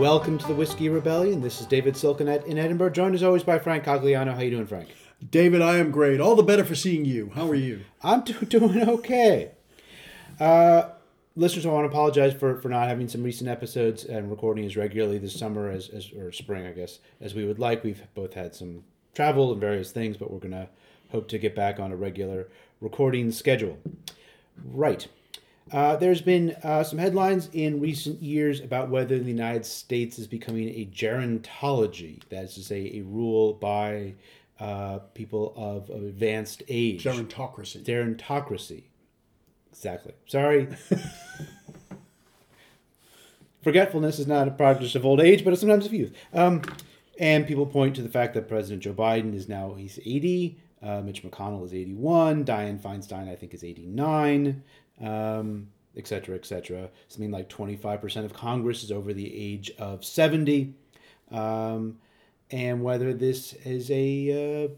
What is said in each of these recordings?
Welcome to the Whiskey Rebellion. This is David Silkenat in Edinburgh, joined as always by Frank Cogliano. How are you doing, Frank? David, I am great. All the better for seeing you. How are you? I'm do- doing okay. Uh, listeners, I want to apologize for, for not having some recent episodes and recording as regularly this summer as, as or spring, I guess, as we would like. We've both had some travel and various things, but we're gonna hope to get back on a regular recording schedule. Right. Uh, there's been uh, some headlines in recent years about whether the United States is becoming a gerontology. That is to say, a rule by uh, people of, of advanced age. Gerontocracy. Gerontocracy. Exactly. Sorry. Forgetfulness is not a product of old age, but it's sometimes of youth. Um, and people point to the fact that President Joe Biden is now he's 80. Uh, Mitch McConnell is 81. Dianne Feinstein, I think, is 89. Um, et cetera, et cetera. Something like 25% of Congress is over the age of 70. Um, and whether this is a uh,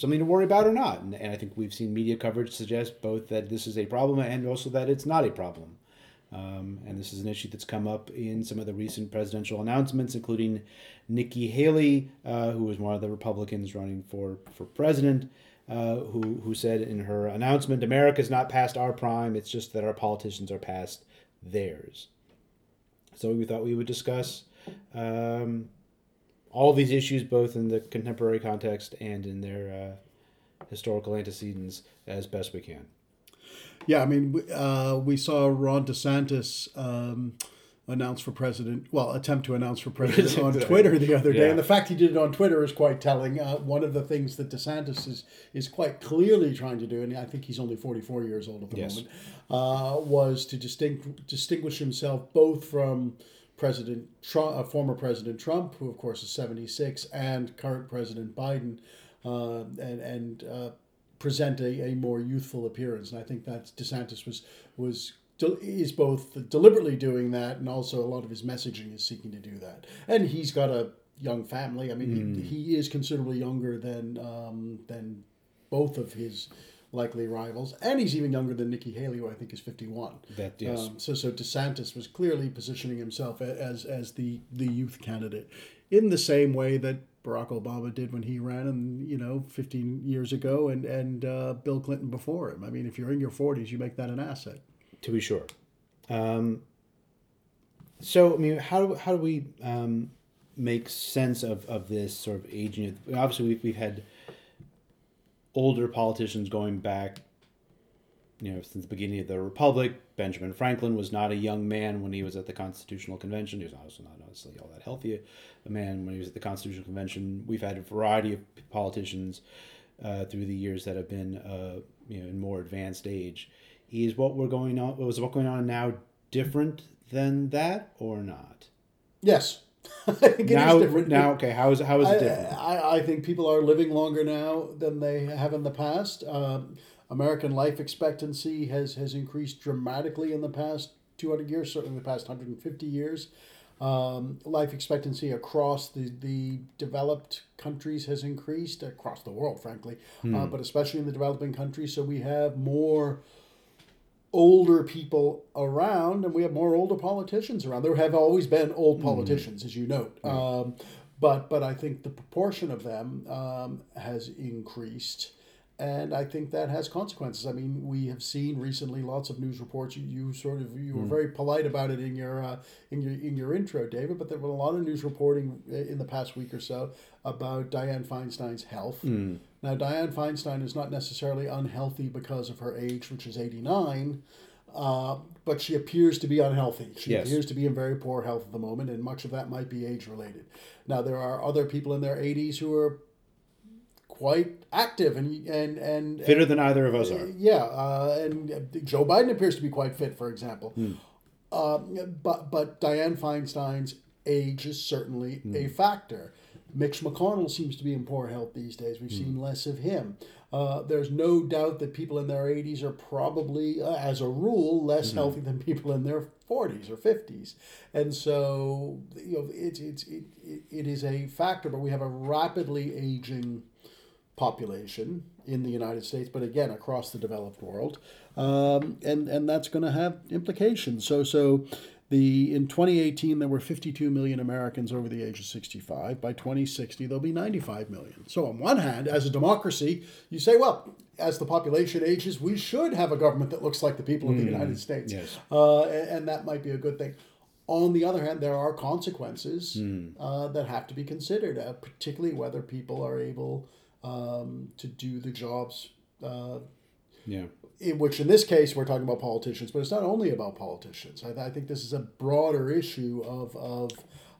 something to worry about or not. And, and I think we've seen media coverage suggest both that this is a problem and also that it's not a problem. Um, and this is an issue that's come up in some of the recent presidential announcements, including Nikki Haley, uh, who was one of the Republicans running for, for president, uh, who, who said in her announcement, America's not past our prime, it's just that our politicians are past theirs. So we thought we would discuss um, all these issues, both in the contemporary context and in their uh, historical antecedents, as best we can. Yeah, I mean, uh, we saw Ron DeSantis um, announce for president, well, attempt to announce for president on Twitter the other day. Yeah. And the fact he did it on Twitter is quite telling. Uh, one of the things that DeSantis is, is quite clearly trying to do, and I think he's only 44 years old at the Yes. moment, uh, was to distinct, distinguish himself both from President Trump, uh, former President Trump, who of course is 76, and current President Biden, uh, and, and uh, present a, a more youthful appearance. And I think that DeSantis was was is both deliberately doing that, and also a lot of his messaging is seeking to do that. And he's got a young family. I mean, he, he is considerably younger than um, than both of his likely rivals, and he's even younger than Nikki Haley, who I think is fifty one. That yes. Um, so so DeSantis was clearly positioning himself as as the the youth candidate, in the same way that Barack Obama did when he ran, and you know, fifteen years ago, and and uh, Bill Clinton before him. I mean, if you're in your forties, you make that an asset. To be sure. Um, so, I mean, how do, how do we um, make sense of, of this sort of aging? Obviously, we've, we've had older politicians going back, you know, since the beginning of the Republic. Benjamin Franklin was not a young man when he was at the Constitutional Convention. He was also not necessarily all that healthy a man when he was at the Constitutional Convention. We've had a variety of politicians uh, through the years that have been, uh, you know, in more advanced age. Is what we're going on? Was what going on now different than that or not? Yes, I think it is now, now, okay. How is how is it different? I, I think people are living longer now than they have in the past. Um, American life expectancy has, has increased dramatically in the past 200 years, certainly in the past 150 years. Um, life expectancy across the, the developed countries has increased, across the world, frankly, uh, but especially in the developing countries. So we have more older people around and we have more older politicians around. There have always been old politicians, as you note. Um, but, but I think the proportion of them um, has increased. And I think that has consequences. I mean, we have seen recently lots of news reports. You, you sort of you were very polite about it in your uh, in your in your intro, David. But there were a lot of news reporting in the past week or so about Dianne Feinstein's health. Now, Dianne Feinstein is not necessarily unhealthy because of her age, which is 89, uh, but she appears to be unhealthy. She Yes. appears to be in very poor health at the moment, and much of that might be age related. Now, there are other people in their 80s who are quite active and and and Fitter than either of us are. yeah, uh, and Joe Biden appears to be quite fit, for example. Um, but but Dianne Feinstein's age is certainly a factor. Mitch McConnell seems to be in poor health these days. We've seen less of him. Uh, there's no doubt that people in their 80s are probably, uh, as a rule, less healthy than people in their 40s or 50s. And so, you know, it's, it's, it, it, it is a factor, but we have a rapidly aging population in the United States, but again across the developed world, um, and and that's going to have implications. So so The in 2018 there were 52 million Americans over the age of 65. By 2060 there'll be 95 million. So on one hand, as a democracy, you say, well, as the population ages, we should have a government that looks like the people of the United States, yes. uh, and, and that might be a good thing. On the other hand, there are consequences uh, that have to be considered, uh, particularly whether people are able um, to do the jobs uh, Yeah. In which in this case we're talking about politicians, but it's not only about politicians. I, I think this is a broader issue of, of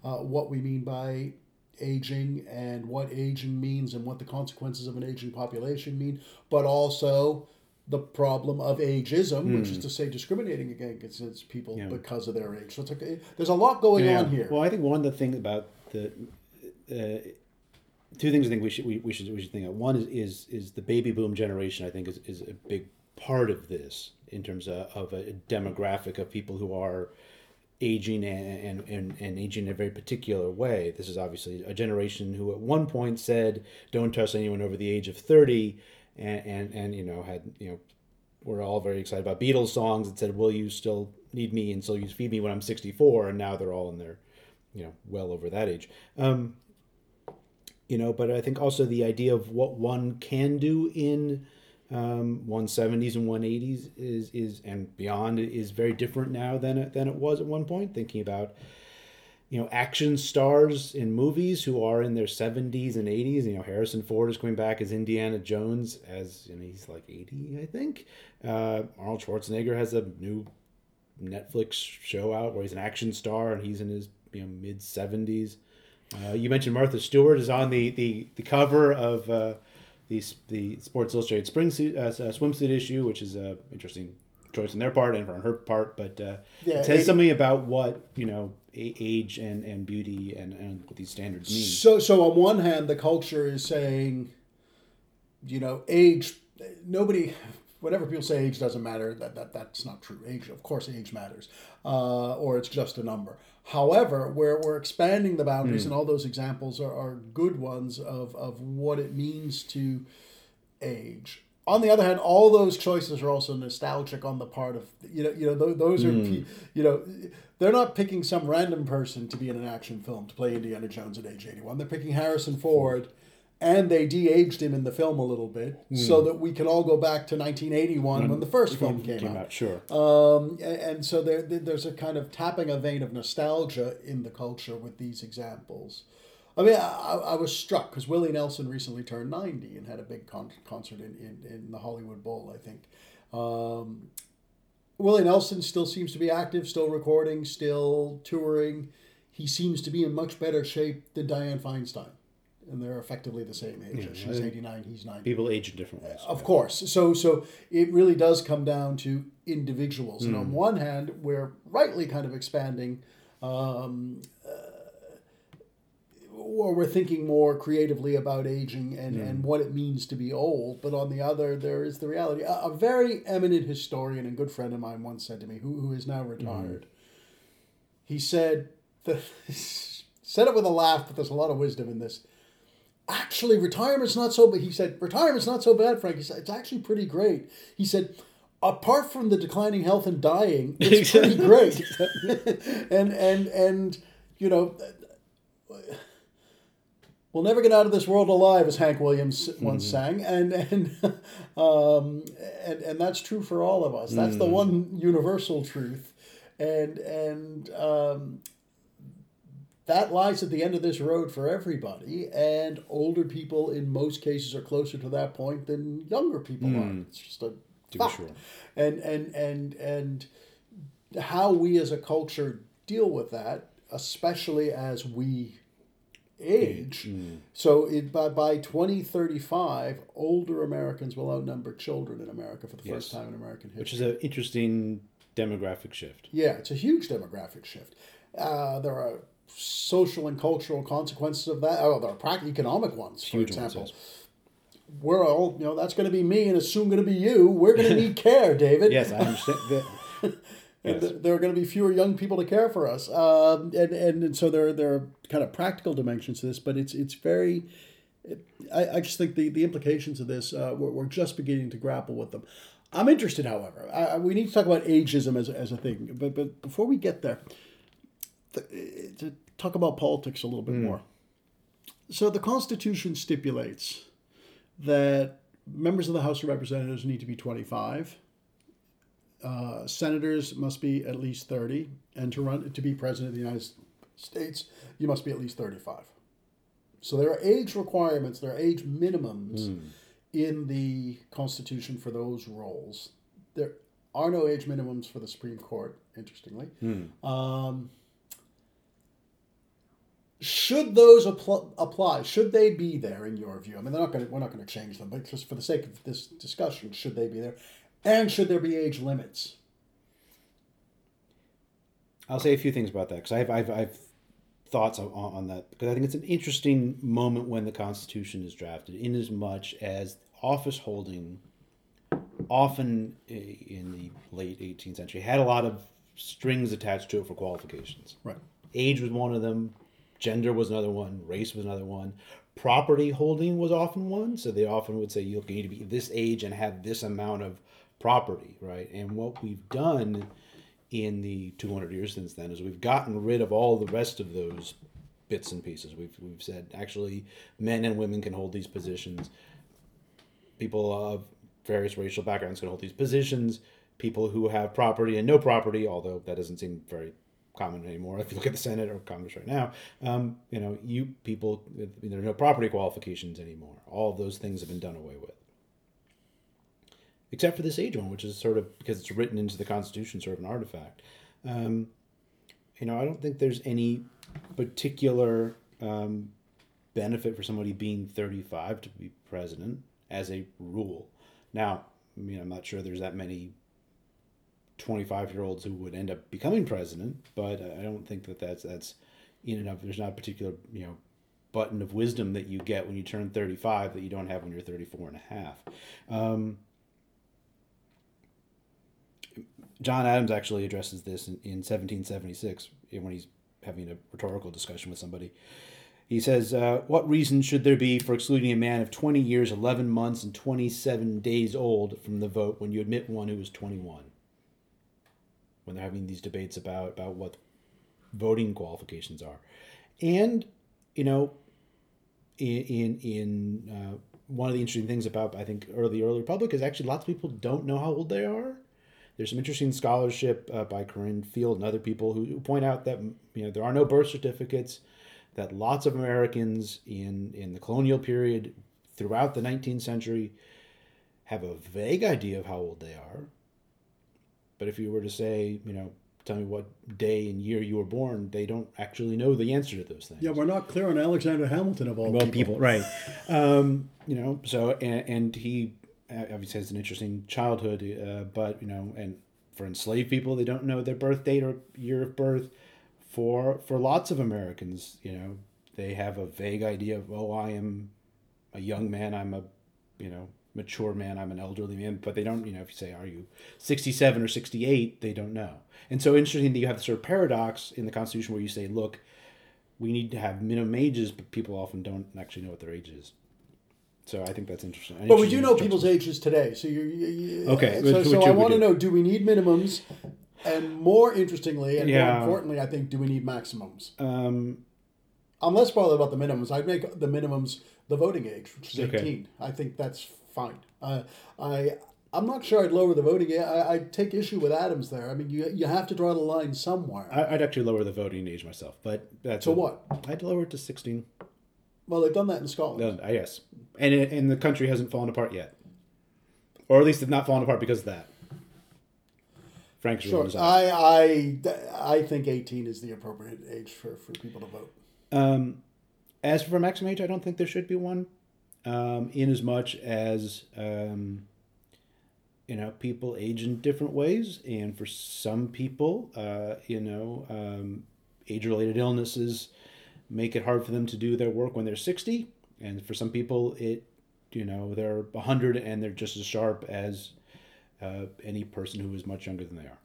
uh, what we mean by aging and what aging means and what the consequences of an aging population mean, but also the problem of ageism, which is to say discriminating against people Yeah. because of their age. So it's okay. There's a lot going Yeah. on here. Well, I think one of the things about the uh, two things I think we should we, we should we should think of. One is is is the baby boom generation. I think is, is a big part of this in terms of, of a demographic of people who are aging and, and, and, and aging in a very particular way. This is obviously a generation who at one point said, "Don't trust anyone over the age of 30," and and, and you know had you know we're all very excited about Beatles songs that said, "Will you still need me and still you feed me when I'm 64?" And now they're all in their, you know, well over that age. Um, you know, but I think also the idea of what one can do in um, 170s and 180s is is and beyond is very different now than it, than it was at one point. Thinking about you know action stars in movies who are in their 70s and 80s you know harrison ford is coming back as indiana jones as you know, he's like 80 i think uh, arnold schwarzenegger has a new netflix show out where he's an action star and he's in his you know mid 70s uh, you mentioned martha stewart is on the the, the cover of uh, the, the sports illustrated spring suit, uh, swimsuit issue which is a interesting choice on their part and on her part but uh, Yeah, it says it- something about what you know age and, and beauty and, and what these standards mean. So, so on one hand, the culture is saying, you know, age. Nobody, whatever people say, age doesn't matter. That, that that's not true. Age, of course, age matters, uh, or it's just a number. However, we're, we're expanding the boundaries, hmm. and all those examples are, are good ones of, of what it means to age. On the other hand, all those choices are also nostalgic on the part of you know you know those, those are hmm. pe- you know they're not picking some random person to be in an action film to play Indiana Jones at age eighty one. They're picking Harrison hmm. Ford, and they de-aged him in the film a little bit so that we can all go back to nineteen eighty one when the first film came, Came out. out, sure. Um, and so there, there- there's a kind of tapping a vein of nostalgia in the culture with these examples. I mean, I, I was struck because Willie Nelson recently turned 90 and had a big con- concert in, in, in the Hollywood Bowl, I think. Um, Willie Nelson still seems to be active, still recording, still touring. He seems to be in much better shape than Dianne Feinstein. And they're effectively the same age. I She's 89, he's 90. People age in different ways. Of course. So so it really does come down to individuals. And Hmm. on one hand, we're rightly kind of expanding, um, uh, or we're thinking more creatively about aging and, Hmm. and what it means to be old. But on the other, there is the reality. A, a very eminent historian and good friend of mine once said to me, who, who is now Hmm. retired, he said, that, said it with a laugh, but there's a lot of wisdom in this actually retirement's not so but he said retirement's not so bad frank. He said it's actually pretty great. He said apart from the declining health and dying it's pretty great. And and and you know we'll never get out of this world alive as hank williams once sang. And and um and and that's true for all of us. That's the one universal truth. And and um that lies at the end of this road for everybody, and older people in most cases are closer to that point than younger people hmm. are. It's just a To be fact. sure. And and and and how we as a culture deal with that, especially as we age. Mm, mm. So it, by by twenty thirty five, older Americans will outnumber children in America for the first time in American history. Which is an interesting demographic shift. Yeah, it's a huge demographic shift. Uh, there are social and cultural consequences of that. Oh, there are practical economic ones, for Huge ones, example. We're all, you know, that's going to be me and it's soon going to be you. We're going to need care, David. Yes, I understand. that. Yes. th- there are going to be fewer young people to care for us. Um, and, and, and so there, there are kind of practical dimensions to this, but it's, it's very, it, I, I just think the, the implications of this, uh, we're, we're just beginning to grapple with them. I'm interested, however. I, we need to talk about ageism as, as a thing. But, but before we get there, the, to talk about politics a little bit mm. more. So the Constitution stipulates that members of the House of Representatives need to be 25. Uh, senators must be at least 30, and to run to be president of the United States, you must be at least 35. So there are age requirements, there are age minimums mm. in the Constitution for those roles. There are no age minimums for the Supreme Court, interestingly. Mm. Um, should those apl- apply? Should they be there in your view? I mean, they're not going. We're not going to change them, but just for the sake of this discussion, should they be there? And should there be age limits? I'll say a few things about that because I've, I've, I've thoughts on, on that because I think it's an interesting moment when the Constitution is drafted, in as much as office holding, often in the late 18th century, had a lot of strings attached to it for qualifications. Right. Age was one of them, gender was another one, race was another one, property holding was often one. So they often would say you need to be this age and have this amount of property, right? And what we've done in the 200 years since then is we've gotten rid of all the rest of those bits and pieces. We've, we've said actually men and women can hold these positions. People of various racial backgrounds can hold these positions. People who have property and no property, although that doesn't seem very common anymore. If you look at the Senate or Congress right now, um, you know, you people, there are no property qualifications anymore. All those things have been done away with except for this age one, which is sort of because it's written into the Constitution, sort of an artifact. Um, you know, I don't think there's any particular um, benefit for somebody being 35 to be president as a rule. Now, I mean, I'm not sure there's that many 25 year olds who would end up becoming president, but I don't think that that's that's in and of there's not a particular you know button of wisdom that you get when you turn 35 that you don't have when you're 34 and a half. Um, John Adams actually addresses this in, in 1776 when he's having a rhetorical discussion with somebody. He says, uh, What reason should there be for excluding a man of 20 years, 11 months, and 27 days old from the vote when you admit one who is 21? When they're having these debates about, about what voting qualifications are. And, you know, in, in, in uh, one of the interesting things about, I think, early, early Republic is actually lots of people don't know how old they are there's some interesting scholarship uh, by Corinne Field and other people who, who point out that you know there are no birth certificates, that lots of Americans in in the colonial period throughout the 19th century have a vague idea of how old they are. But if you were to say, you know, tell me what day and year you were born, they don't actually know the answer to those things. Yeah, we're not clear on Alexander Hamilton of all people. people. right? Um, you know, so and, and he obviously has an interesting childhood, uh, but you know, and for enslaved people, they don't know their birth date or year of birth. For for lots of Americans, you know, they have a vague idea of oh, I am a young man, I'm a you know mature man, I'm an elderly man, but they don't, you know, if you say, are you 67 or 68, they don't know. And so interesting that you have this sort of paradox in the Constitution where you say, look, we need to have minimum ages, but people often don't actually know what their age is. So I think that's interesting. But we do know people's ages today. So you're, you okay. So, so I want to know: Do we need minimums? And more interestingly, and yeah. more importantly, I think, do we need maximums? Um, I'm less bothered about the minimums. I'd make the minimums the voting age, which is okay. 18. I think that's fine. Uh, I I'm not sure I'd lower the voting age. I, I'd take issue with Adams there. I mean, you you have to draw the line somewhere. I, would actually lower the voting age myself, but that's so a, what? I'd lower it to 16. Well, they've done that in Scotland. Uh, yes, and it, and the country hasn't fallen apart yet, or at least it's not fallen apart because of that. Frank sure. I, I I think eighteen is the appropriate age for, for people to vote. Um, as for maximum age, I don't think there should be one. Um, in as much as um, you know, people age in different ways, and for some people, uh, you know, um, age-related illnesses make it hard for them to do their work when they're 60 and for some people it you know they're 100 and they're just as sharp as uh, any person who is much younger than they are.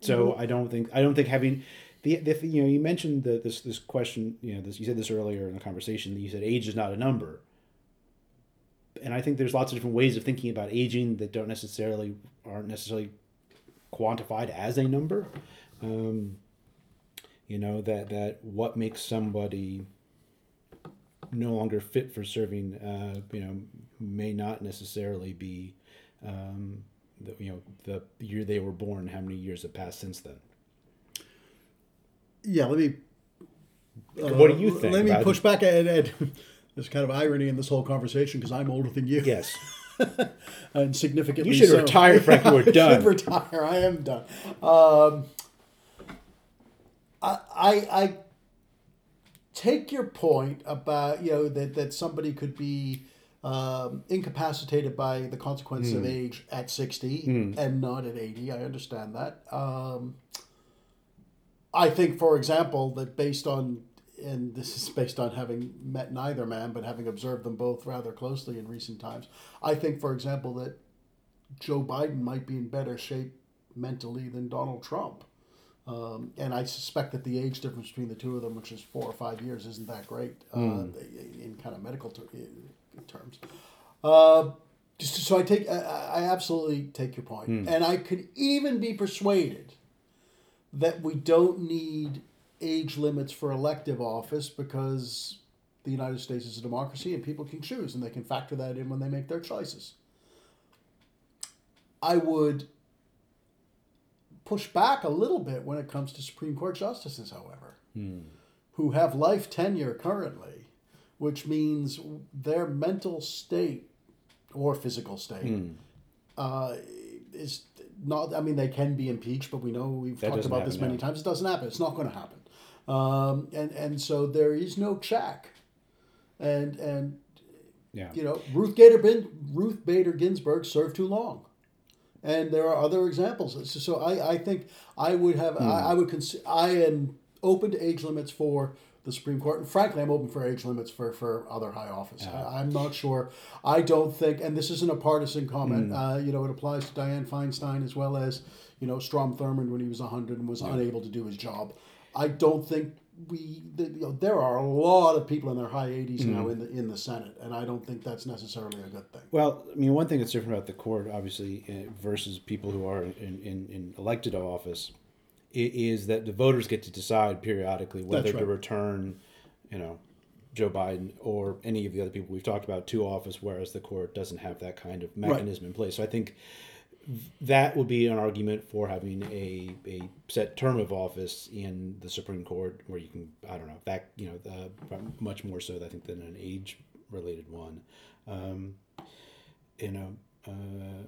So mm-hmm. i don't think i don't think having the, the you know you mentioned the, this this question you know this you said this earlier in the conversation that you said age is not a number and I think there's lots of different ways of thinking about aging that don't necessarily aren't necessarily quantified as a number. Um, you know that that what makes somebody no longer fit for serving, uh, you know, may not necessarily be, um, the, you know, the year they were born. How many years have passed since then? Yeah, let me. What do you uh, think Let me push back, at, Ed. There's kind of irony in this whole conversation because I'm older than you. Yes. and significantly. You should so. retire, Frank. We're done. I should retire. I am done. Um, I, I I take your point about you know that that somebody could be um, incapacitated by the consequence Hmm. of age at sixty and not at eighty. I understand that. Um, I think, for example, that based on and this is based on having met neither man, but having observed them both rather closely in recent times. I think, for example, that Joe Biden might be in better shape mentally than Donald Trump. Um, and I suspect that the age difference between the two of them, which is four or five years, isn't that great uh, in kind of medical ter- terms. Uh, just, so I take, I, I absolutely take your point. and I could even be persuaded that we don't need age limits for elective office because the United States is a democracy and people can choose and they can factor that in when they make their choices. I would push back a little bit when it comes to Supreme Court justices, however, who have life tenure currently, which means their mental state or physical state uh, is not. I mean, they can be impeached, but we know we've That talked about this many now. times. It doesn't happen. It's not going to happen. Um, and and so there is no check, and and Yeah. you know Ruth Gator Bin, Ruth Bader Ginsburg served too long, and there are other examples. So, so I, I think I would have I, I would cons- I am open to age limits for the Supreme Court, and frankly, I'm open for age limits for for other high office. I, I'm not sure. I don't think, and this isn't a partisan comment. Uh, you know, it applies to Dianne Feinstein as well as you know Strom Thurmond when he was 100 and was unable to do his job. I don't think we you know, there are a lot of people in their high 80s now in the in the Senate, and I don't think that's necessarily a good thing. Well, I mean, one thing that's different about the court, obviously, uh, versus people who are in, in, in elected office, is that the voters get to decide periodically whether That's to return, you know, Joe Biden or any of the other people we've talked about to office, whereas the court doesn't have that kind of mechanism in place. So I think that would be an argument for having a, a set term of office in the Supreme Court, where you can, I don't know, that, you know, uh, much more so, I think, than an age related one. Um, you know, uh,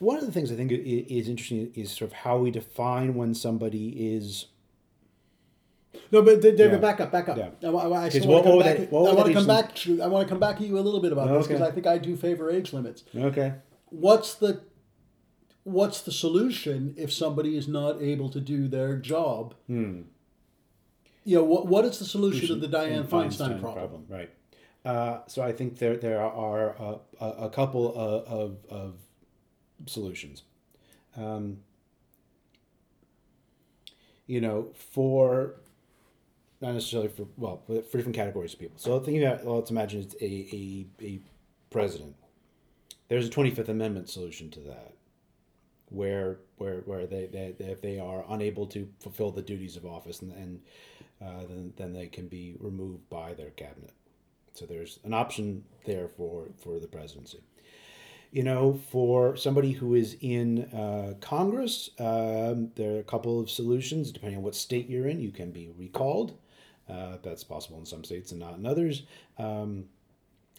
one of the things I think is interesting is sort of how we define when somebody is. No, but David, Yeah. back up, back up. Yeah. I, I, I, want to come back. that- I want to come back. To, I want to come back to you a little bit about this because I think I do favor age limits. Okay. What's the what's the solution if somebody is not able to do their job? Hmm. You know, what what is the solution to the Dianne And Feinstein, problem? right? Uh, so I think there there are a, a, couple of, of, of solutions. Um, you know, for not necessarily for well, for for different categories of people. So thinking about well, let's imagine it's a, a, a president. There's a Twenty Fifth Amendment solution to that, where where where they, they, they if they are unable to fulfill the duties of office and, and uh, then then they can be removed by their cabinet. So there's an option there for for the presidency. You know, for somebody who is in uh, Congress, um, there are a couple of solutions depending on what state you're in. You can be recalled. Uh, that's possible in some states and not in others. Um,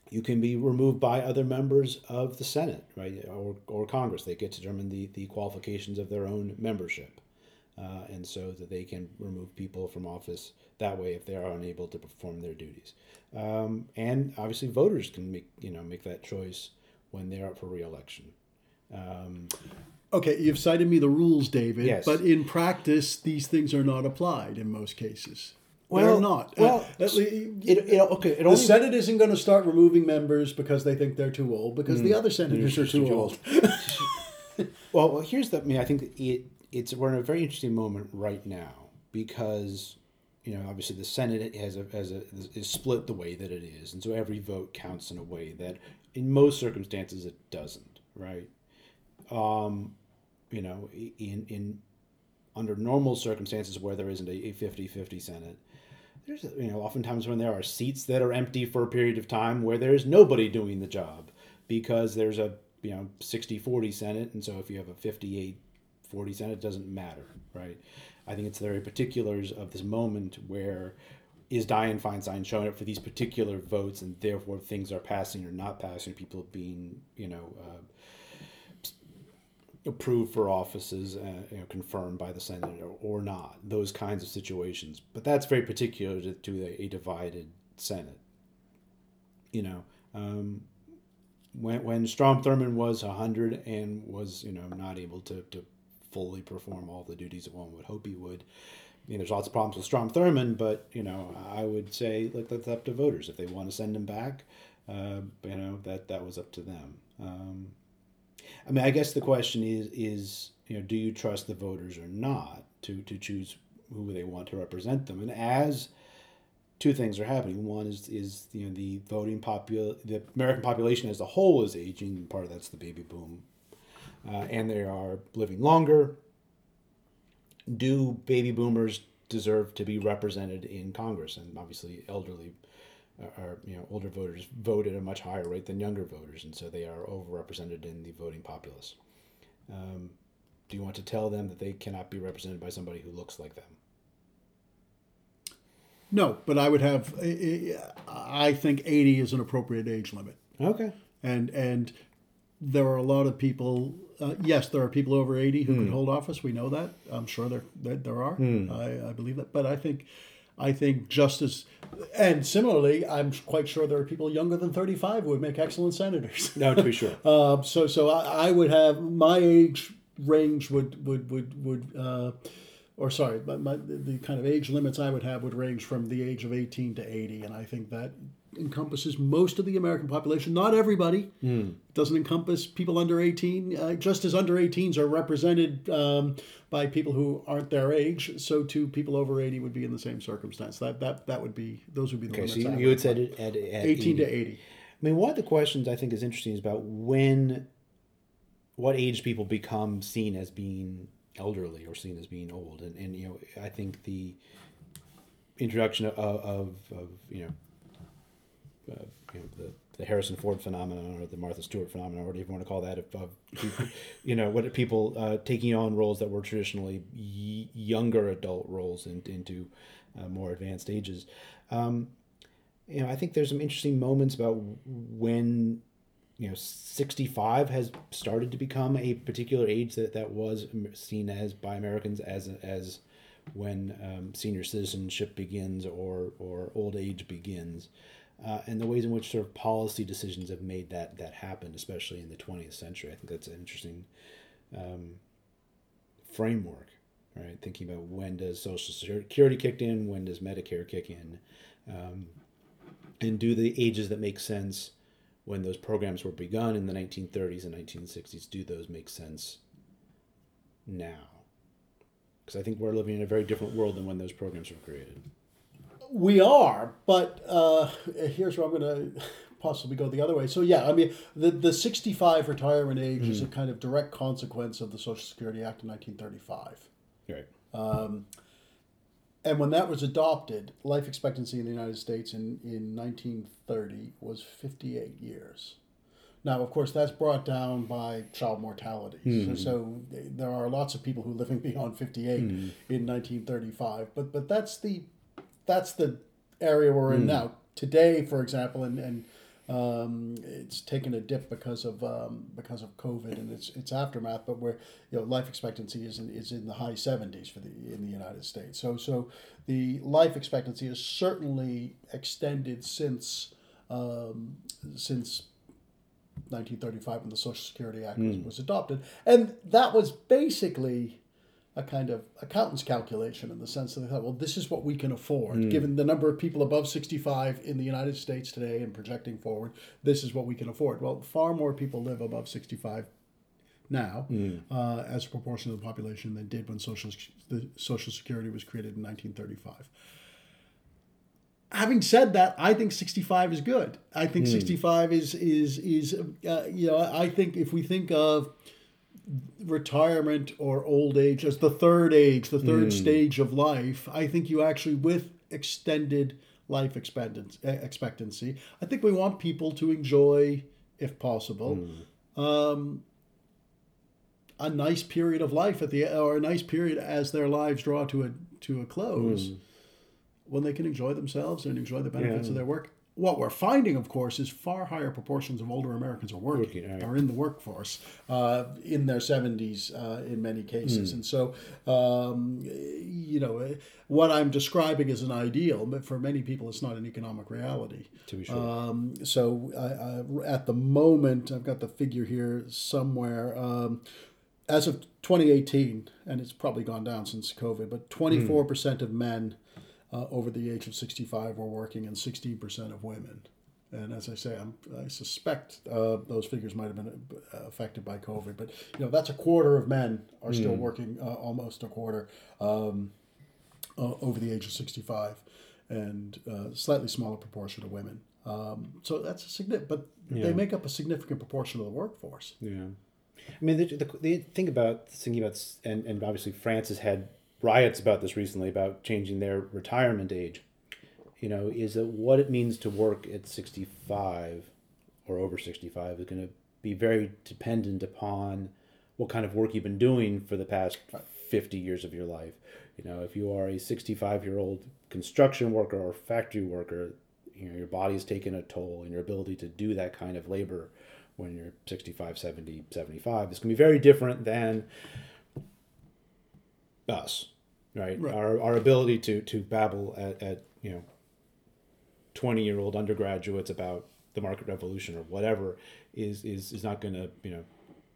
you can be removed by other members of the Senate, right, or, or Congress. They get to determine the, the qualifications of their own membership. Uh, and so that they can remove people from office that way if they are unable to perform their duties. Um, and obviously, voters can make you know make that choice when they're up for reelection. Um, Okay, you've cited me the rules, David. Yes. But in practice, these things are not applied in most cases. Well, They're not. well, Uh, at le- it, it okay. It the only Senate isn't going to start removing members because they think they're too old, because the other senators are too too old. Well, well, here's the. I mean, I think it it's we're in a very interesting moment right now because, you know, obviously the Senate has a has a is split the way that it is, and so every vote counts in a way that, in most circumstances, it doesn't. Right. Um, you know, in in under normal circumstances where there isn't a, a 50-50 Senate, there's you know oftentimes when there are seats that are empty for a period of time where there's nobody doing the job because there's a you know 60-40 Senate, and so if you have a 58 40 Senate, it doesn't matter, right? I think it's the very particulars of this moment where is Dianne Feinstein showing up for these particular votes, and therefore things are passing or not passing, people being, you know, uh, approved for offices, uh, you know, confirmed by the Senate or, or, not. Those kinds of situations, but that's very particular to, to a, a, divided Senate. You know, um, when when Strom Thurmond was hundred and was you know not able to to fully perform all the duties that one would hope he would. you know, there's lots of problems with Strom Thurmond, but you know, I would say like that's up to voters if they want to send him back. Uh, you know that that was up to them. Um, I mean, I guess the question is is you know, do you trust the voters or not to to choose who they want to represent them? And as two things are happening. One is is you know the voting popul the American population as a whole is aging. Part of that's the baby boom uh, and they are living longer. Do baby boomers deserve to be represented in Congress? And obviously, elderly or you know older voters vote at a much higher rate than younger voters, and so they are overrepresented in the voting populace. Um, do you want to tell them that they cannot be represented by somebody who looks like them? No, but I would have. I think eighty is an appropriate age limit. Okay. And and there are a lot of people. Uh, yes, there are people over eighty who mm. can hold office. We know that. I'm sure there there, there are. Mm. I, I believe that. But I think I think just as, and similarly, I'm quite sure there are people younger than 35 who would make excellent senators. No, to be sure. uh, so, so I, I, would have my age range would would would would, uh, or sorry, my, my, the kind of age limits I would have would range from the age of 18 to 80, and I think that encompasses most of the American population. Not everybody. Mm. It doesn't encompass people under 18. Uh, just as under 18s are represented um, by people who aren't their age, so too people over 80 would be in the same circumstance. That that that would be those would be the okay, limits. So you, you would say at, at, at 18 80. to 80. I mean, one of the questions I think is interesting is about when, what age people become seen as being elderly or seen as being old, and and you know I think the introduction of, of, of you know uh, you know, the, the Harrison Ford phenomenon or the Martha Stewart phenomenon, or whatever you want to call that, of, of you know, what people uh, taking on roles that were traditionally y- younger adult roles in, into uh, more advanced ages. Um, you know, I think there's some interesting moments about when you know 65 has started to become a particular age that, that was seen as by Americans as as when um, senior citizenship begins or or old age begins uh, and the ways in which sort of policy decisions have made that that happen, especially in the 20th century. I think that's an interesting um, framework, right? Thinking about when does Social Security kick in, when does Medicare kick in, um, and do the ages that make sense when those programs were begun in the 1930s and 1960s, do those make sense now? Because I think we're living in a very different world than when those programs were created. We are, but uh, here's where I'm going to possibly go the other way. So yeah, I mean the the 65 retirement age mm. is a hmm. kind of direct consequence of the Social Security Act of 1935. Right. Um, and when that was adopted, life expectancy in the United States in, in 1930 was 58 years. Now, of course, that's brought down by child mortality. Mm. So, so, there are lots of people who are living beyond 58 mm. in 1935. But but that's the that's the area we're in mm. now. Today, for example, and and um, it's taken a dip because of um, because of COVID and its its aftermath. But where you know life expectancy is in, is in the high seventies for the in the United States. So so the life expectancy is certainly extended since um, since 1935 when the Social Security Act mm. was, was adopted, and that was basically a kind of accountant's calculation in the sense that they thought, well, this is what we can afford. Mm. Given the number of people above 65 in the United States today and projecting forward, this is what we can afford. Well, far more people live above 65 now mm. uh, as a proportion of the population than did when social, the Social Security was created in 1935. having said that, I think 65 is good. I think 65 is is is uh, you know I think if we think of retirement or old age as the third age, the third hmm. stage of life, I think you actually with extended life expectancy, expectancy, I think we want people to enjoy, if possible, hmm. um, a nice period of life at the or a nice period as their lives draw to a to a close hmm. when they can enjoy themselves and enjoy the benefits Yeah. of their work. What we're finding, of course, is far higher proportions of older Americans are working, right. are in the workforce uh, in their 70s uh, in many cases. And so, um, you know, what I'm describing is an ideal, but for many people, it's not an economic reality. To be sure. Um, so, I, I, at the moment, I've got the figure here somewhere. Um, as of 2018, and it's probably gone down since COVID, but 24% of men uh, over the age of 65 were working and 16% of women. And as I say, I'm, I suspect uh, those figures might have been uh, affected by COVID, but you know that's a quarter of men are still working, uh, almost a quarter um, uh, over the age of 65, and uh, slightly smaller proportion of women. Um, so that's a significant, but Yeah. they make up a significant proportion of the workforce. Yeah, I mean, the, the, the thing about thinking about, and, and obviously France has had riots about this recently about changing their retirement age. You know, is that what it means to work at sixty five or over sixty five is going to be very dependent upon what kind of work you've been doing for the past fifty years of your life. You know, if you are a sixty five year old construction worker or factory worker, you know, your body's taken a toll and your ability to do that kind of labor when you're 65 70 75 is going to be very different than us right, Right. Our, our ability to to babble at, at you know 20 year old undergraduates about the market revolution or whatever is is, is not going to you know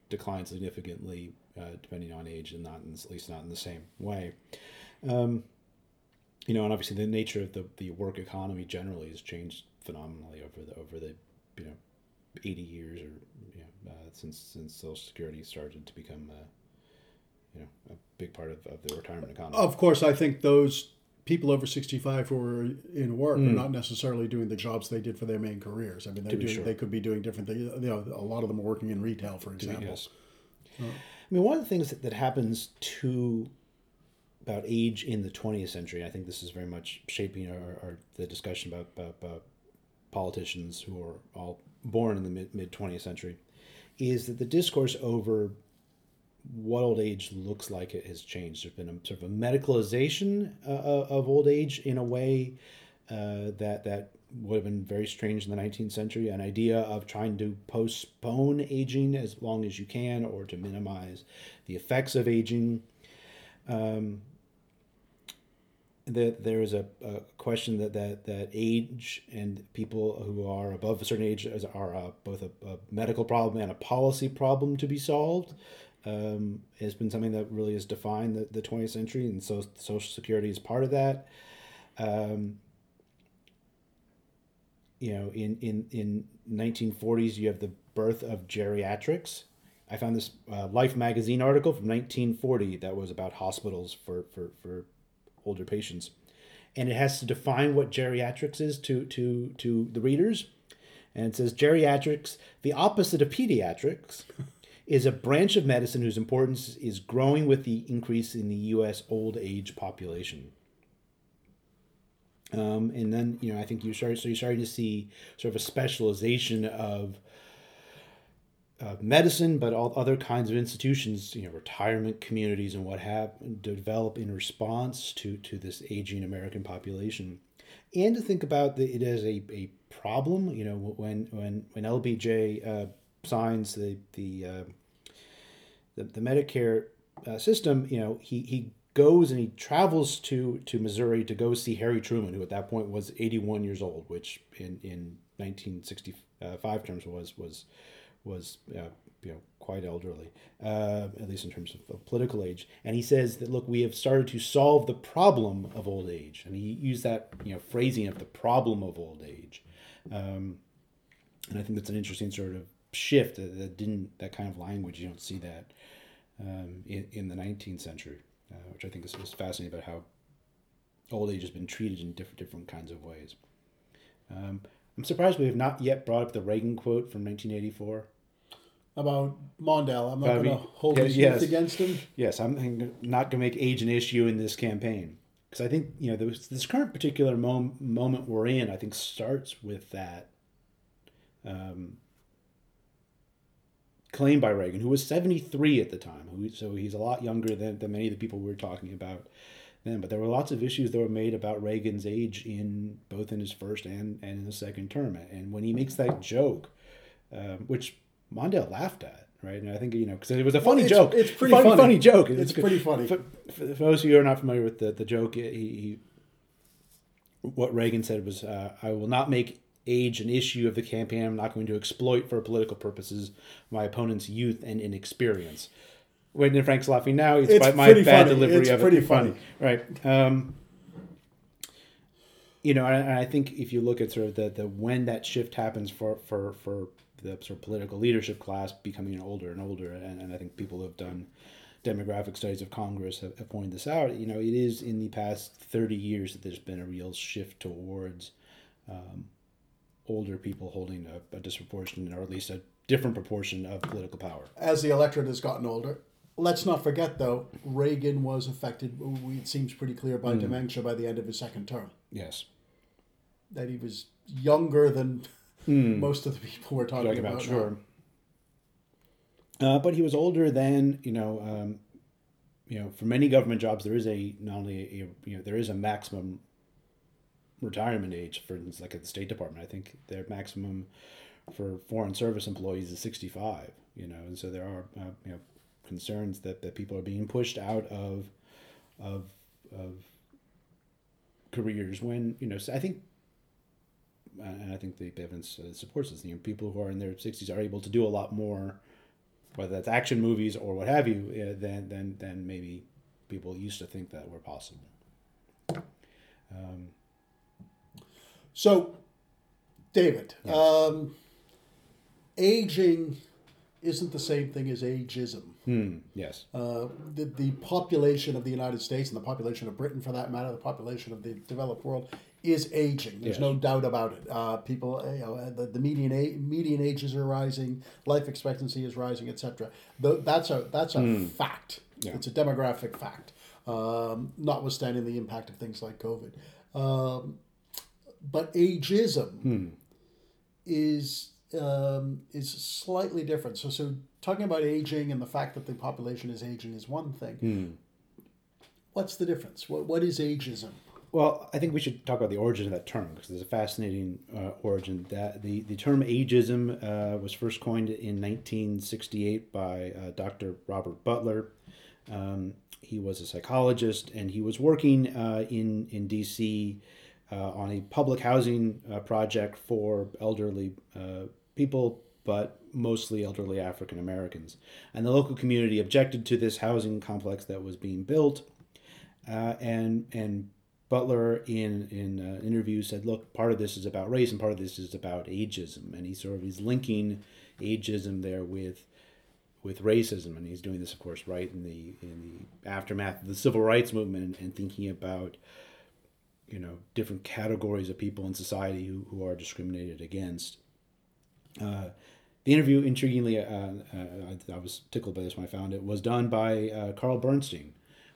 decline significantly uh, depending on age and not in, at least not in the same way um, you know and obviously the nature of the, the work economy generally has changed phenomenally over the over the you know 80 years or you know, uh, since since social security started to become uh, you know a big part of, of the retirement economy Of course, I think those people over 65 who are in work are hmm. not necessarily doing the jobs they did for their main careers. I mean, they're doing, sure. they could be doing different things. You know, a lot of them are working in retail, for example. Yes. Uh, I mean, one of the things that, that happens to about age in the 20th century, I think this is very much shaping our, our the discussion about, about, about politicians who are all born in the mid, mid 20th century, is that the discourse over what old age looks like it has changed. There's been a sort of a medicalization uh, of old age in a way uh, that that would have been very strange in the 19th century. An idea of trying to postpone aging as long as you can, or to minimize the effects of aging. Um, that there is a, a question that, that that age and people who are above a certain age are uh, both a, a medical problem and a policy problem to be solved. Um, has been something that really has defined the, the 20th century, and so Social Security is part of that. Um, you know, in, in, in 1940s, you have the birth of geriatrics. I found this uh, Life magazine article from 1940 that was about hospitals for, for, for older patients. And it has to define what geriatrics is to, to, to the readers. And it says geriatrics, the opposite of pediatrics, is a branch of medicine whose importance is growing with the increase in the U.S. old age population. Um, and then you know I think you start so you're starting to see sort of a specialization of medicine, but all other kinds of institutions, you know, retirement communities and what have develop in response to to this aging American population, and to think about the, it as a, a problem. You know, when when when LBJ uh, signs the the uh, the, the Medicare uh, system, you know, he he goes and he travels to to Missouri to go see Harry Truman, who at that point was 81 years old, which in in 1965 terms was was was uh, you know quite elderly, uh, at least in terms of, of political age. And he says that look, we have started to solve the problem of old age, and he used that you know phrasing of the problem of old age. Um, and I think that's an interesting sort of shift that, that didn't that kind of language you don't see that um, in, in the 19th century, uh, which I think is, is fascinating about how old age has been treated in different different kinds of ways. Um, I'm surprised we have not yet brought up the Reagan quote from 1984. About Mondale, I'm not going to hold his yes. youth against him. Yes, I'm not going to make age an issue in this campaign because I think you know this, this current particular mom, moment we're in. I think starts with that um, claim by Reagan, who was 73 at the time. Who, so he's a lot younger than, than many of the people we were talking about then. But there were lots of issues that were made about Reagan's age in both in his first and, and in the second term. And when he makes that joke, um, which Mondale laughed at, right? And I think you know because it was a funny it's- joke. it's pretty funny, funny. joke. It's pretty funny. For, for those of you who are not familiar with the the joke, he, he what Reagan said was, uh, "I will not make age an issue of the campaign. I'm not going to exploit for political purposes my opponent's youth and inexperience." When Frank's laughing now, it's, It's by my bad funny. delivery It's of it. pretty funny. right? Um, you know, and I think if you look at sort of the, the when that shift happens for for for the sort of political leadership class becoming older and older, and, and I think people who have done demographic studies of Congress have, have pointed this out. You know, it is in the past thirty years that there's been a real shift towards um, older people holding a, a disproportionate, or at least a different proportion of political power. As the electorate has gotten older, let's not forget though, Reagan was affected. It seems pretty clear by Hmm. dementia by the end of his second term. Yes, That he was younger than most of the people we're talking, talking about. about sure. Uh, but he was older than you know. Um, you know, for many government jobs, there is a not only a, you know there is a maximum retirement age. For instance, like at the State Department, I think their maximum for foreign service employees is sixty five. You know, and so there are uh, you know concerns that, that people are being pushed out of of of careers when you know I think and I think the evidence uh, supports this. You know, people who are in their sixties are able to do a lot more, whether that's action movies or what have you, uh, than than than maybe people used to think that were possible. So, David, um, aging isn't the same thing as ageism. Hmm. Yes. Uh, the, the population of the United States and the population of Britain, for that matter, the population of the developed world, is aging. There's Yes. no doubt about it. Uh, people, you know, uh, the, the median a- median ages are rising, life expectancy is rising, etc. Th- That's a that's a fact. Yeah. It's a demographic fact, um, notwithstanding the impact of things like COVID. Um, but ageism is um, is slightly different. So, so talking about aging and the fact that the population is aging is one thing. What's the difference? What what is ageism? Well, I think we should talk about the origin of that term because there's a fascinating uh, origin. That the, the term ageism uh, was first coined in 1968 by uh, Dr. Robert Butler. Um, he was a psychologist and he was working uh, in in D.C. Uh, on a public housing uh, project for elderly uh, people, but mostly elderly African Americans. And the local community objected to this housing complex that was being built and and Butler in in uh, interviews said, look, part of this is about race, and part of this is about ageism, and he sort of is linking ageism there with with racism, and he's doing this, of course, right in the in the aftermath of the civil rights movement, and, and thinking about you know different categories of people in society who, who are discriminated against. Uh, the interview, intriguingly, uh, uh, I, I was tickled by this when I found it, was done by uh, Carl Bernstein,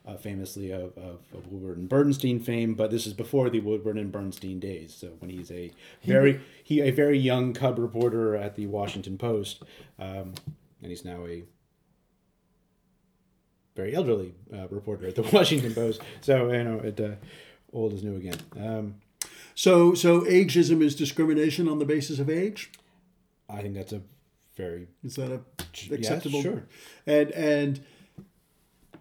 uh, famously of, of, of Woodward and Bernstein fame, but this is before the Woodward and Bernstein days. So when he's a very he a very young cub reporter at the Washington Post, um, and he's now a very elderly uh, reporter at the Washington Post. So you know, it uh, old is new again. Um, So so ageism is discrimination on the basis of age. I think that's a very Is that a yes, acceptable? sure. And and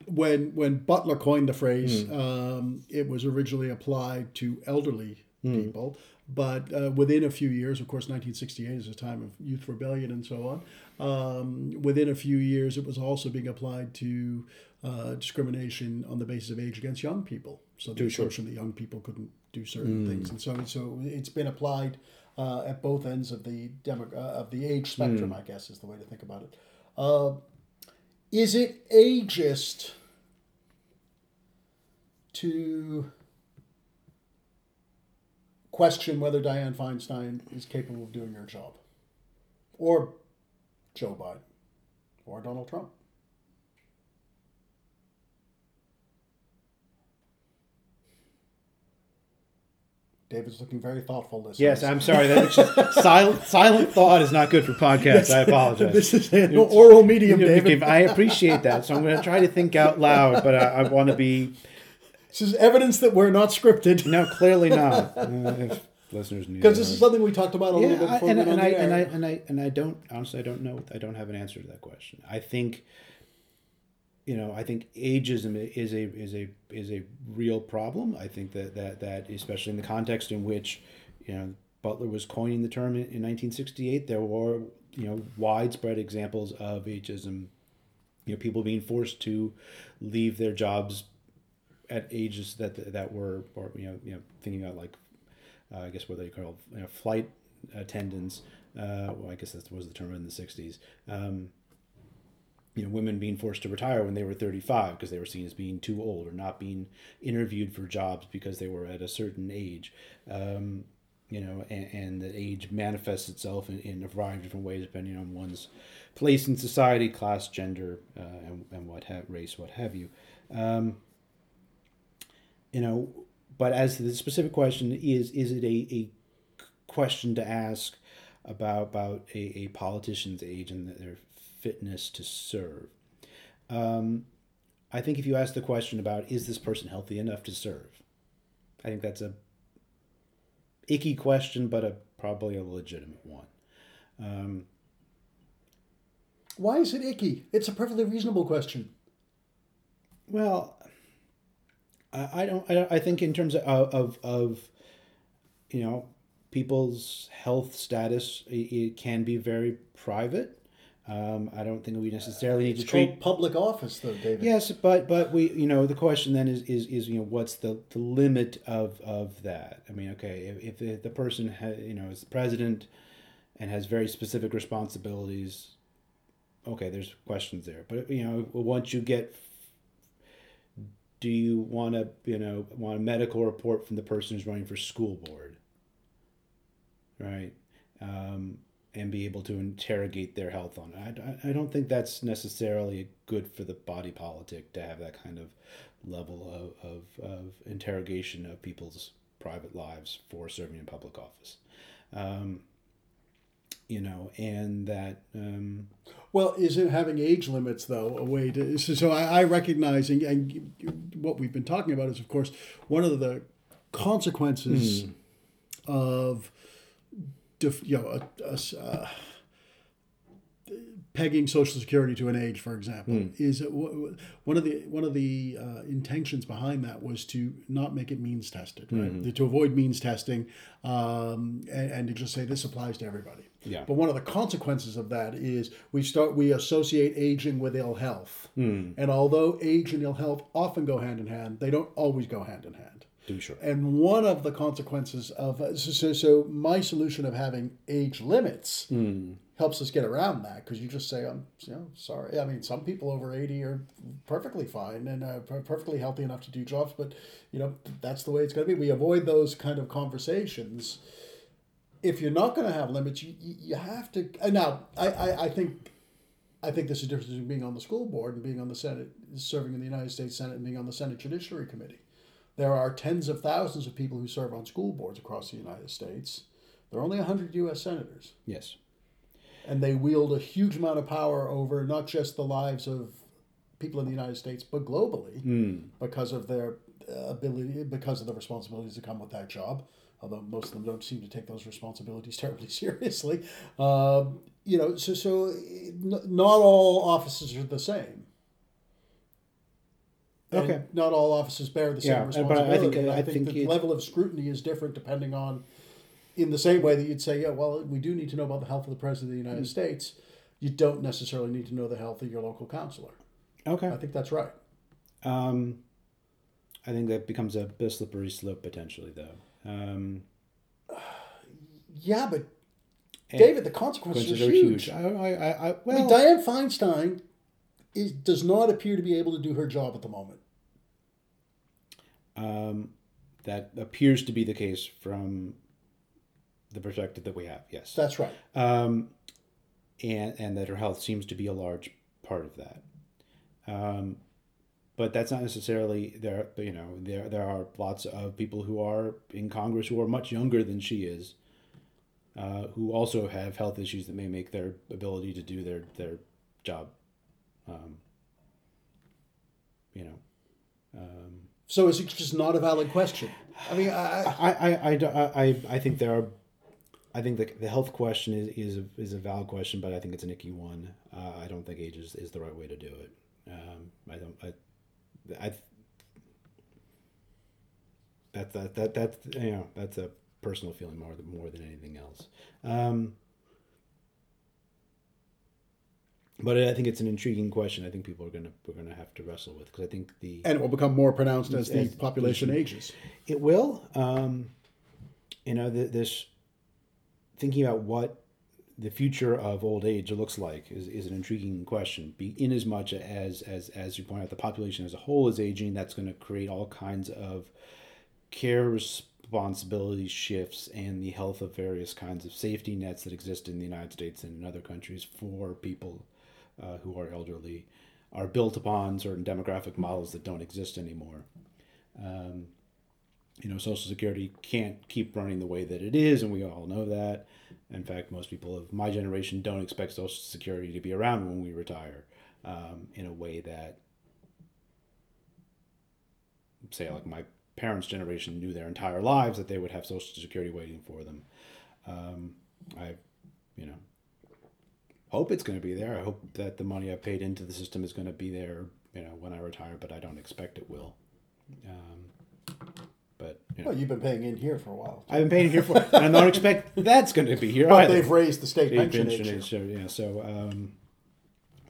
when when Butler coined the phrase, um, it was originally applied to elderly people, but uh, within a few years, of course, 1968 is a time of youth rebellion and so on. Um, within a few years, it was also being applied to uh, discrimination on the basis of age against young people. So the assumption that young people couldn't do certain things, and so so it's been applied uh, at both ends of the demo, uh, of the age spectrum. I guess is the way to think about it. Uh, is it ageist to question whether Dianne Feinstein is capable of doing her job, or Joe Biden, or Donald Trump. David's looking very thoughtful. Listeners. Yes, I'm sorry. That it's just, silent silent thought is not good for podcasts. I apologize. This is an oral medium, You know, David. I appreciate that, so I'm going to try to think out loud, but I, I want to be This is evidence that we're not scripted. no, clearly not. Uh, if listeners knew Because this is something we talked about a little yeah, bit I, before and, we and I and I and I and I don't honestly I don't know I don't have an answer to that question. I think you know I think ageism is a is a is a real problem. I think that that that especially in the context in which you know Butler was coining the term in, in 1968, there were you know widespread examples of ageism. You know, people being forced to leave their jobs at ages that that were, or you know, you know, thinking about like, uh, I guess what they call you know, flight attendants. Uh, well, I guess that was the term in the '60s. Um, you know, women being forced to retire when they were 35 because they were seen as being too old or not being interviewed for jobs because they were at a certain age. Um, you know, and, and the age manifests itself in, in a variety of different ways depending on one's place in society, class, gender, uh, and, and what have race, what have you. Um, you know, but as the specific question is, is it a, a question to ask about about a, a politician's age and their fitness to serve? Um, I think if you ask the question about is this person healthy enough to serve, I think that's a icky question, but a probably a legitimate one. Um, Why is it icky? It's a perfectly reasonable question. Well, I I don't. I, I think in terms of, of of you know people's health status, it, it can be very private. Um, I don't think we necessarily need to treat. public office, though, David. Yes, but but we you know the question then is is, is you know what's the, the limit of of that? I mean, okay, if, if the, the person ha, you know is the president and has very specific responsibilities, okay, there's questions there. But you know once you get, do you want to you know want a medical report from the person who's running for school board, right? Um, and be able to interrogate their health on it. I, I, don't think that's necessarily good for the body politic to have that kind of level of, of, of interrogation of people's private lives for serving in public office. Um, you know, and that, um, Well, isn't having age limits though a way to? So, so I, I recognize, and, and what we've been talking about is, of course, one of the consequences of, def, you know, a, a uh, pegging Social Security to an age, for example, is w- w- one of the one of the uh, intentions behind that was to not make it means tested, right? To avoid means testing, um, and, and to just say this applies to everybody. Yeah. But one of the consequences of that is we start we associate aging with ill health, and although age and ill health often go hand in hand, they don't always go hand in hand. To be sure. And one of the consequences of so, so, so my solution of having age limits helps us get around that because you just say I'm you know sorry. I mean, some people over eighty are perfectly fine and uh, perfectly healthy enough to do jobs, but you know that's the way it's going to be. We avoid those kind of conversations. If you're not going to have limits, you, you you have to. uh, Now, I, I, I think I think there's a difference between being on the school board and being on the Senate, serving in the United States Senate, and being on the Senate Judiciary Committee. There are tens of thousands of people who serve on school boards across the United States. There are only 100 U.S. senators, Yes. and they wield a huge amount of power over not just the lives of people in the United States, but globally because of their uh, ability, because of the responsibilities that come with that job. Although most of them don't seem to take those responsibilities terribly seriously, um, you know. So, so not all offices are the same. And Okay. Not all offices bear the same Yeah, but I responsibility. think- I I think, think the it- level of scrutiny is different depending on, in the same way that you'd say, yeah, well, we do need to know about the health of the president of the United States. You don't necessarily need to know the health of your local counselor. Okay. I think that's right. Um, I think that becomes a bit slippery slope potentially, though. Um, Yeah, but David, the consequences consequences are are huge. huge. I, I, I, I, I well, mean, Dianne Feinstein is, does not appear to be able to do her job at the moment. Um, that appears to be the case from the perspective that we have. Yes, That's right. um, and and that her health seems to be a large part of that. Um, but that's not necessarily there. You know, there there are lots of people who are in Congress who are much younger than she is, uh, who also have health issues that may make their ability to do their their job. Um, you know. Um, So it's just not a valid question. I mean, I, I- I, I, I, I, think there are. I think the, the health question is, is a, is a valid question, but I think it's an icky one. Uh, I don't think age is, is the right way to do it. Um, I don't. I, I. That that that that you know that's a personal feeling more than more than anything else. Um, but I think it's an intriguing question. I think people are gonna we're gonna have to wrestle with because I think the and it will become more pronounced as the As- population ages. It will. Um, you know, th- this thinking about what the future of old age looks like is, is an intriguing question. Be, in as much as, as as you point out, the population as a whole is aging, that's going to create all kinds of care responsibility shifts and the health of various kinds of safety nets that exist in the United States and in other countries for people uh, who are elderly are built upon certain demographic models that don't exist anymore. Um, you know, Social Security can't keep running the way that it is, and we all know that. In fact, most people of my generation don't expect Social Security to be around when we retire um, in a way that, say, like my parents' generation knew their entire lives that they would have Social Security waiting for them. Um, I, you know, hope it's going to be there. I hope that the money I've paid into the system is going to be there, you know, when I retire, but I don't expect it will. Um, but you know, Well, you've been paying in here for a while. I've been paying here for, and I don't expect that's going to be here But either. they've raised the state pension age, so yeah, so um,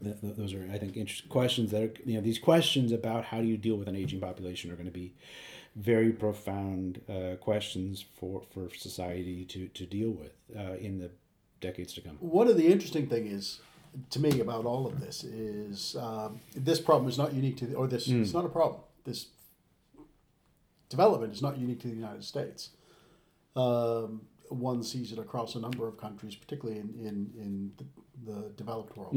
th- th- those are I think interesting questions that are you know these questions about how do you deal with an aging population are going to be very profound uh, questions for for society to to deal with uh, in the decades to come. One of the interesting thing is, to me, about all of this is um, this problem is not unique to, the, or this it's not a problem. This development is not unique to the United States. Um, one sees it across a number of countries, particularly in in, in the, the developed world.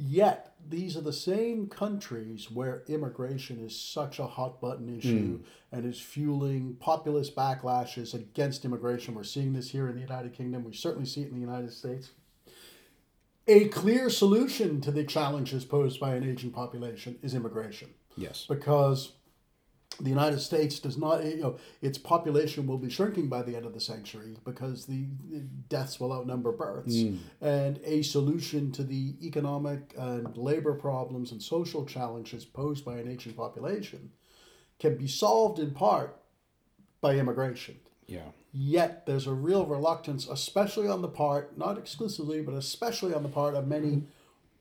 Yet these are the same countries where immigration is such a hot button hmm. issue and is fueling populist backlashes against immigration. We're seeing this here in the United Kingdom. We certainly see it in the United States. A clear solution to the challenges posed by an aging population is immigration Yes. because the United States does not, you know, its population will be shrinking by the end of the century because the, the deaths will outnumber births. Hmm. And a solution to the economic and labor problems and social challenges posed by an aging population can be solved in part by immigration. Yeah. Yet there's a real reluctance, especially on the part, not exclusively, but especially on the part of many hmm.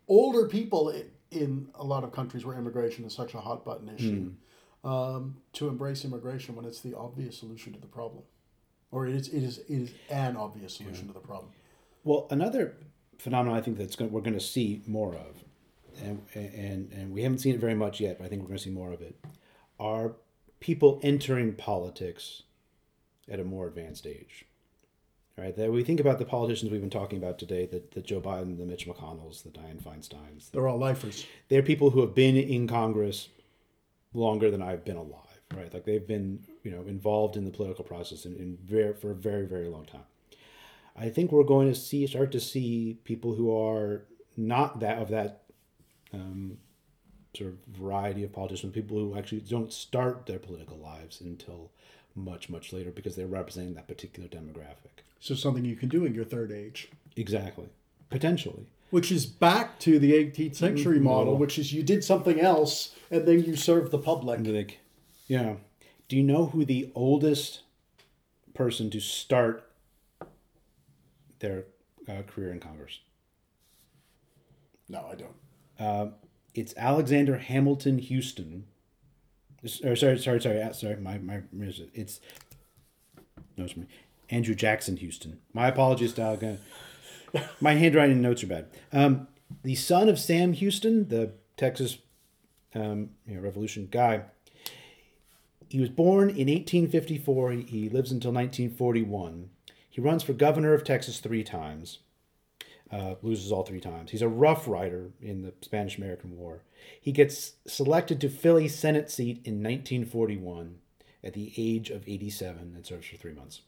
older people in, in a lot of countries where immigration is such a hot button issue, hmm. Um, to embrace immigration when it's the obvious solution to the problem, or it is it is it is an obvious solution to the problem. Well, another phenomenon I think that's going, we're going to see more of, and, and and we haven't seen it very much yet, but I think we're going to see more of it, are people entering politics at a more advanced age. Right, that we think about the politicians we've been talking about today, the, the Joe Biden, the Mitch McConnells, the Dianne Feinsteins. They're all lifers. They're people who have been in Congress longer than I've been alive, right? Like they've been, you know, involved in the political process in, in very, for a very, very long time. I think we're going to see start to see people who are not that of that um, sort of variety of politicians, people who actually don't start their political lives until much, much later because they're representing that particular demographic. So something you can do in your third age. Exactly, potentially. Which is back to the 18th century model, Model. which is you did something else and then you serve the public. Yeah. Do you know who the oldest person to start their uh, career in Congress? No, I don't. Uh, it's Alexander Hamilton Houston. Or sorry, sorry, sorry, uh, sorry. My my it's no, it's me. Andrew Jackson Houston. My apologies to Alexander. My handwriting notes are bad. Um, the son of Sam Houston, the Texas um, you know, Revolution guy. he was born in 1854. He, lives until 1941. He runs for governor of Texas three times. Uh, loses all three times. He's a rough rider in the Spanish American War. He gets selected to fill a Senate seat in 1941 at the age of 87 and serves for three months.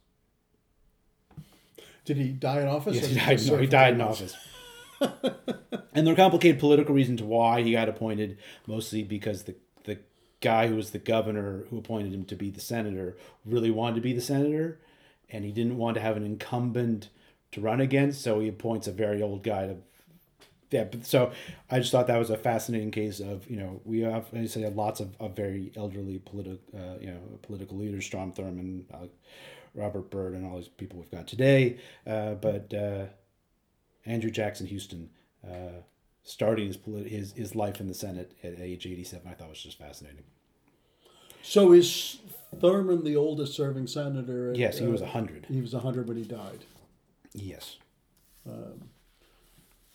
Did he die in office? Yes, he died, no, he died in office. and there are complicated political reasons why he got appointed, mostly because the, the guy who was the governor who appointed him to be the senator really wanted to be the senator, and he didn't want to have an incumbent to run against, so he appoints a very old guy to. Yeah, but so I just thought that was a fascinating case of you know we have I say lots of, of very elderly political uh, you know political leaders Strom Thurmond, uh, Robert Byrd, and all these people we've got today, uh, but uh, Andrew Jackson Houston uh, starting his, his his life in the Senate at age 87 I thought was just fascinating. So is Thurmond the oldest serving senator? at, Yes, he was uh, 100. He was 100 when he died. Yes,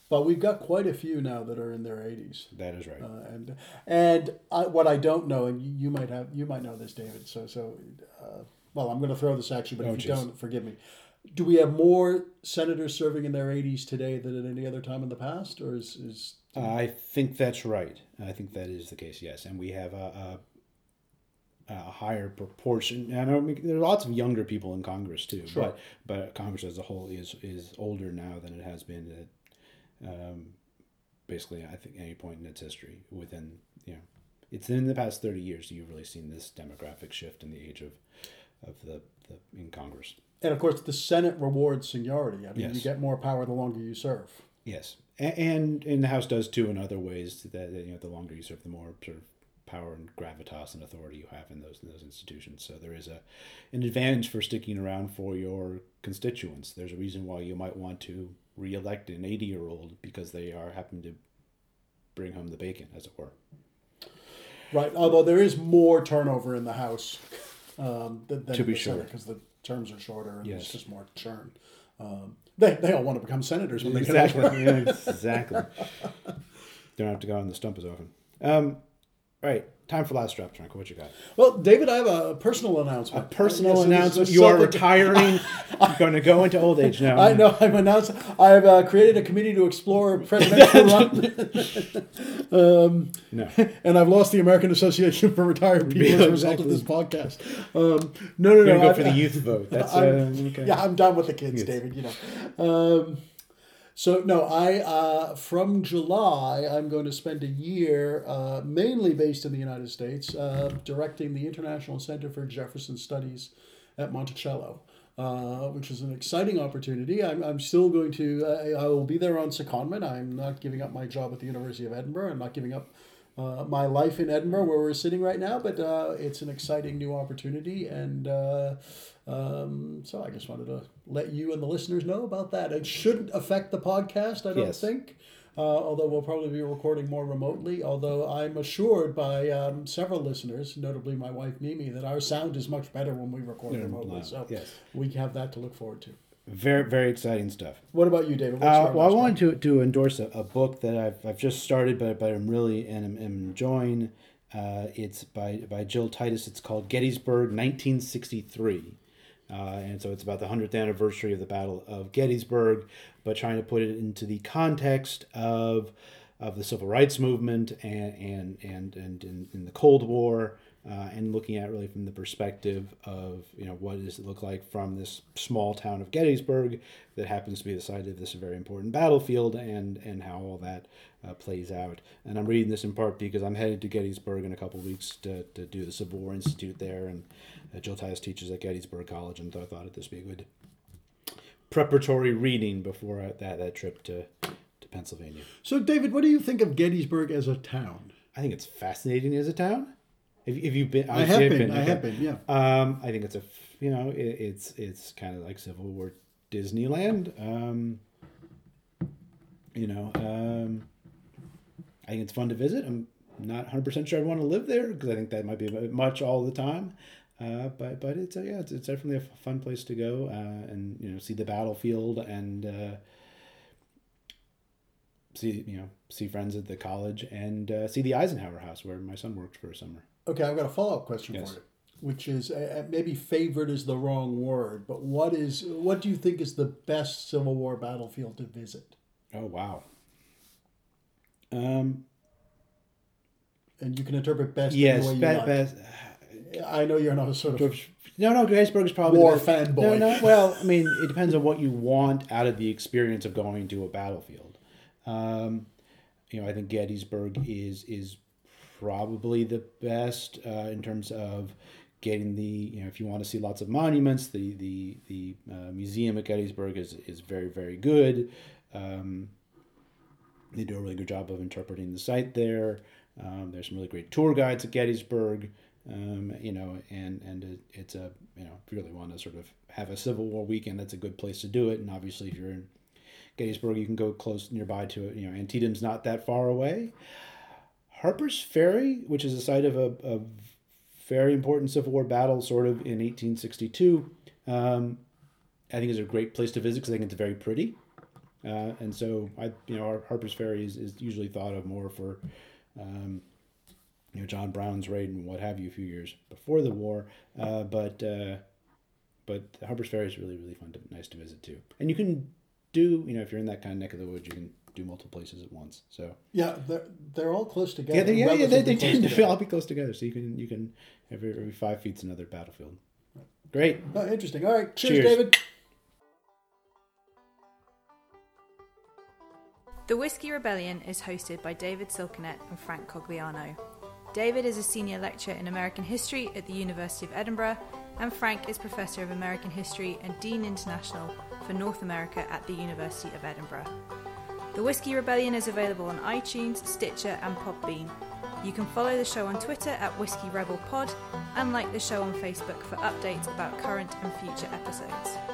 But we've got quite a few now that are in their 80s. that is right. Uh, and and I, what I don't know, and you, you might have, you might know this, David. So so, uh, well, I'm going to throw this at you, but Oh, if you jeez. don't, forgive me. Do we have more senators serving in their 80s today than at any other time in the past, or is is I think that's right. I think that is the case. Yes, and we have a, a, a higher proportion. And I know there are lots of younger people in Congress too. Sure. But but Congress as a whole is is older now than it has been at um, basically I think any point in its history. Within you know, it's in the past thirty years you've really seen this demographic shift in the age of of the, the in Congress. and of course the Senate rewards seniority. I mean, you get more power the longer you serve. Yes, A- and and the House does too in other ways. That that, you know, the longer you serve, the more sort of power and gravitas and authority you have in those in those institutions. So there is a an advantage for sticking around for your constituents. There's a reason why you might want to reelect an eighty year old because they are happen to bring home the bacon, as it were. Right. Although there is more turnover in the House um, than, To be sure. because the terms are shorter and Yes. there's just more churn. Um, they, they all want to become senators when they get Exactly. older. yeah, exactly. Don't have to go on the stump as often. Um, right. Time for Last Drops Frank. What you got? Well, David, I have a personal announcement. A personal Yes, announcement. You are retiring. You're going to go into old age now. I know. I'm announced. I have uh, created a committee to explore presidential run, um, No. and I've lost the American Association for Retired People as a result of this podcast. Um, no, no, You're no. going to go I've- for the youth vote. That's uh, I'm- okay. Yeah, I'm done with the kids, Yes. David. You know. Um, so no, I uh, from July I'm going to spend a year, uh, mainly based in the United States, uh, directing the International Center for Jefferson Studies at Monticello. Uh, which is an exciting opportunity. I'm, I'm still going to, uh, I will be there on secondment. I'm not giving up my job at the University of Edinburgh. I'm not giving up uh, my life in Edinburgh, where we're sitting right now, but it's an exciting new opportunity. And um, so I just wanted to let you and the listeners know about that. It shouldn't affect the podcast, I don't Yes. think. Uh, although we'll probably be recording more remotely. Although I'm assured by um, several listeners, notably my wife Mimi, that our sound is much better when we record Yeah, remotely. So Yes. we have that to look forward to. Very, very exciting stuff. What about you, David? Uh, well, I wanted to, to endorse a, a book that I've, I've just started, but, but I'm really and I'm, am enjoying. Uh, it's by, by Jill Titus. It's called Gettysburg, 1963. Uh, and so it's about the 100th anniversary of the Battle of Gettysburg, but trying to put it into the context of of the civil rights movement and and and and in, in the Cold War, uh, and looking at really from the perspective of you know what does it look like from this small town of Gettysburg that happens to be the site of this very important battlefield, and and how all that uh, plays out. And I'm reading this in part because I'm headed to Gettysburg in a couple weeks to, to do the Civil War Institute there, and uh, Jill Titus teaches at Gettysburg College, and so I thought this would be a good preparatory reading before that that trip to Pennsylvania. So, David, what do you think of Gettysburg as a town? I think it's fascinating as a town. If, if you've been, I have obviously been. I've okay. have been. Yeah. Um, I think it's a you know it, it's it's kind of like Civil War Disneyland. Um, you know, um, I think it's fun to visit. I'm not 100 percent sure I'd want to live there because I think that might be much all the time. Uh, but but it's a, yeah, it's, it's definitely a fun place to go uh, and you know see the battlefield and uh, see you know see friends at the college and uh, see the Eisenhower House where my son worked for a summer. Okay, I've got a follow up question Yes. for you. which is uh, uh, maybe favored is the wrong word, but what is what do you think is the best Civil War battlefield to visit? Oh wow. Um. And you can interpret best. Yes, any way you be- best. I know you're not a sort of No, no, Gettysburg is probably War fanboy. No, no, well, I mean, it depends on what you want out of the experience of going to a battlefield. Um, you know, I think Gettysburg is is probably the best uh, in terms of getting the you know if you want to see lots of monuments, the the the uh, museum at Gettysburg is is very very good. Um, they do a really good job of interpreting the site there. Um, there's some really great tour guides at Gettysburg, um, you know, and and it, it's a you know if you really want to sort of have a Civil War weekend, that's a good place to do it. And obviously, if you're in Gettysburg, you can go close nearby to it. You know, Antietam's not that far away. Harper's Ferry, which is a site of a, a very important Civil War battle, sort of in 1862, um, I think is a great place to visit because I think it's very pretty. Uh, and so I, you know, Harper's Ferry is, is usually thought of more for, um, you know, John Brown's raid and what have you a few years before the war. Uh, but uh, but Harper's Ferry is really really fun to nice to visit too. And you can do, you know, if you're in that kind of neck of the woods, you can do multiple places at once. So yeah. They're they're all close together. yeah, they, yeah, yeah, they, they relatively close tend to together. all be close together. So you can you can every every five feet's another battlefield. Great. Oh, interesting. All right. Cheers, Cheers. David. The Whiskey Rebellion is hosted by David Silkenat and Frank Cogliano. David is a senior lecturer in American history at the University of Edinburgh, and Frank is Professor of American History and Dean International for North America at the University of Edinburgh. The Whiskey Rebellion is available on iTunes, Stitcher, and Podbean. You can follow the show on Twitter at Whiskey Rebel Pod and like the show on Facebook for updates about current and future episodes.